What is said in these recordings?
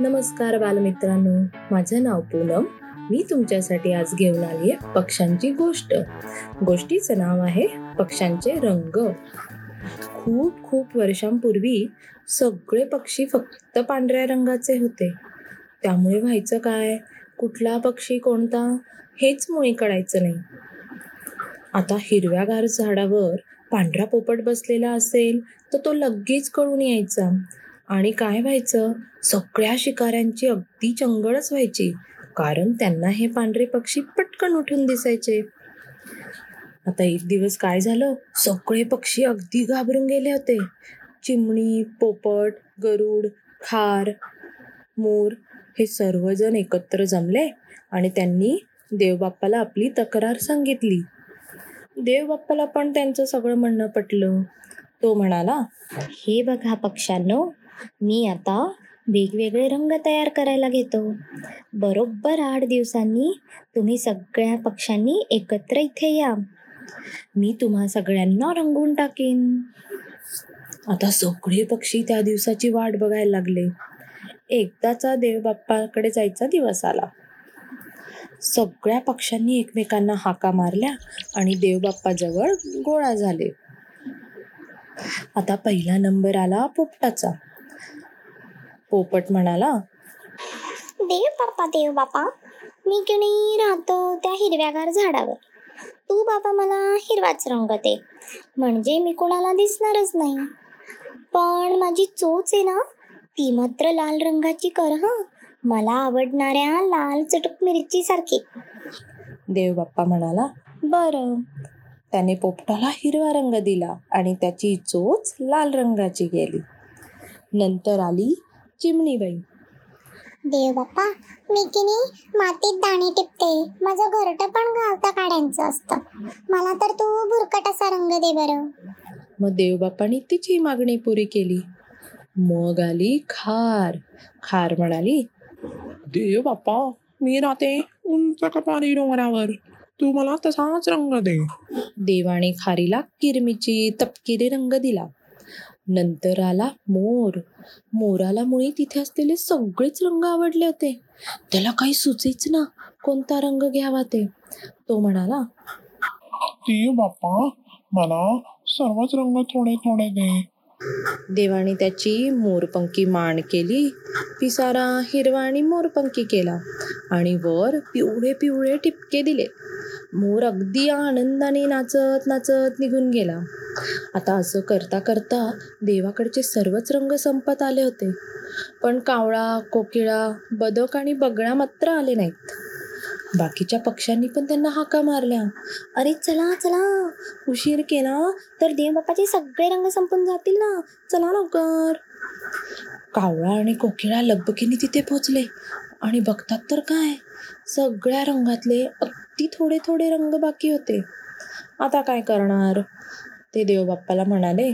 नमस्कार बालमित्रांनो माझं नाव पूनम. मी तुमच्यासाठी आज घेऊन आली आहे पक्ष्यांची गोष्ट. गोष्टीचं नाव आहे पक्ष्यांचे रंग. खूप खूप वर्षांपूर्वी सगळे पक्षी फक्त पांढऱ्या रंगाचे होते. त्यामुळे व्हायचं काय? कुठला पक्षी कोणता? हेच मुळी कळायचं नाही. आता हिरव्यागार झाडावर पांढरा पोपट बसलेला असेल तर तो लगेच कळून यायचा. आणि काय व्हायचं? सगळ्या शिकाऱ्यांची अगदी चंगळच व्हायची. कारण त्यांना हे पांढरे पक्षी पटकन उठून दिसायचे. आता एक दिवस काय झालं? सगळे पक्षी अगदी घाबरून गेले होते. चिमणी पोपट गरुड खार मोर हे सर्वजण एकत्र जमले आणि त्यांनी देवबाप्पाला आपली तक्रार सांगितली. देवबाप्पाला पण त्यांचं सगळं म्हणणं पटलं. तो म्हणाला हे बघा पक्ष्यांनो मी आता वेगवेगळे रंग तयार करायला घेतो. बरोबर आठ दिवसांनी तुम्ही सगळ्या पक्ष्यांनी एकत्र इथे या. मी तुम्हा सगळ्यांना रंगवून टाकेन. आता सगळे पक्षी त्या दिवसाची वाट बघायला लागले. एकदाचा देवबाप्पाकडे जायचा दिवस आला. सगळ्या पक्ष्यांनी एकमेकांना हाका मारल्या आणि देवबाप्पाजवळ गोळा झाले. आता पहिला नंबर आला पोपटाचा. पोपट म्हणाला. देव बाप्पा देव बाप्पा मी की नाही राहतो त्या हिरव्यागार झाडावर. तू बाबा मला हिरवाच रंग दे. म्हणजे मी कोणाला दिसणारच नाही. पण माझी चोच आहे ना ती मात्र लाल रंगाची कर हं. मला आवडणाऱ्या लाल चटक मिरची सारखी देवबाप्पा म्हणाला. बरं. त्याने पोपटाला हिरवा रंग दिला आणि त्याची चोच लाल रंगाची गेली. नंतर आली चिमणीबाई. देव बाप्पा मी की नाही मातीत दाणे टिपते. माझं घरट पण गावता काढायचं असतं. मला तर तू भुरकट असा रंग दे बरं. मग देवबाप्पाने तिची मागणी पुरी केली. मग आली खार. खार म्हणाली देव बाप्पा मी राहते उंच कपारी डोंगरावर. तू मला तसाच रंग दे. देवाने खारीला किरमिची तपकिरी रंग दिला. नंतर आला मोर. मोराला मुळी तिथे असलेले सगळेच रंग आवडले होते. त्याला काही सुचेच ना कोणता रंग घ्यावा ते. तो म्हणाला बाप्पा मला सर्वच रंग थोडे थोडे दे. देवाने त्याची मोरपंखी मान केली. पिसारा हिरवा आणि मोरपंखी केला आणि वर पिवळे पिवळे टिपके दिले. मोर अगदी आनंदाने नाचत नाचत निघून गेला. आता असं करता करता देवाकडचे सर्वच रंग संपत आले होते. पण कावळा कोकिळा बदक आणि बगळा मात्र आले नाहीत. बाकीच्या पक्ष्यांनी पण त्यांना हाका मारल्या. अरे चला चला. उशीर केला तर देवबापाचे सगळे रंग संपून जातील ना? चला लवकर. कावळा आणि कोकिळा लगबकीने तिथे पोचले. आणि बघतात तर काय? सगळ्या रंगातले अगदी थोडे थोडे रंग बाकी होते. आता काय करणार? ते देवबाप्पाला म्हणाले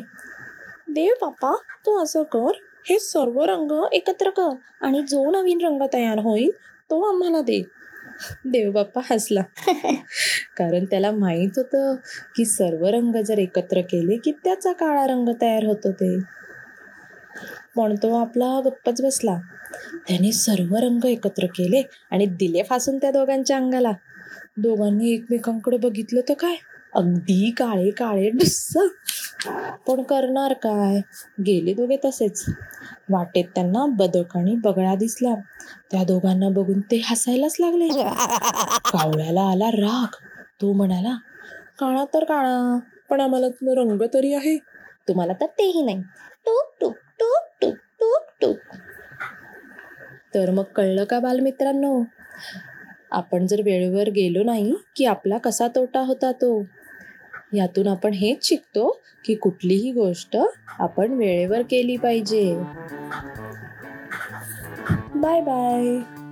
देव बाप्पा तू असं कर. हे सर्व रंग एकत्र कर आणि जो नवीन रंग तयार होईल तो आम्हाला दे. देवबाप्पा हसला. कारण त्याला माहीत होतं की सर्व रंग जर एकत्र केले की त्याचा काळा रंग तयार होतो ते. पण तो आपला गप्पच बसला. त्याने सर्व रंग एकत्र केले आणि दिले फासून त्या दोघांच्या अंगाला. दोघांनी एकमेकांकडे बघितलं तर काय? अगदी काळे काळे डुस्स पण करणार काय? गेले दोघे तसेच. वाटेत त्यांना बदक आणि बगळा दिसला. त्या दोघांना बघून ते हसायलाच लागले. कावळ्याला आला राग. तो म्हणाला काळा तर काळा पण आम्हाला रंग तरी आहे. तुम्हाला तर तेही नाही. टूक टूक टूक टूक टूक टूक तर मग कळलं का बालमित्रांनो? आपण जर वेळेवर गेलो नाही की आपला कसा तोटा होता तो? यातून आपण हेच शिकतो की कुठलीही गोष्ट आपण वेळेवर केली पाहिजे. Bye bye.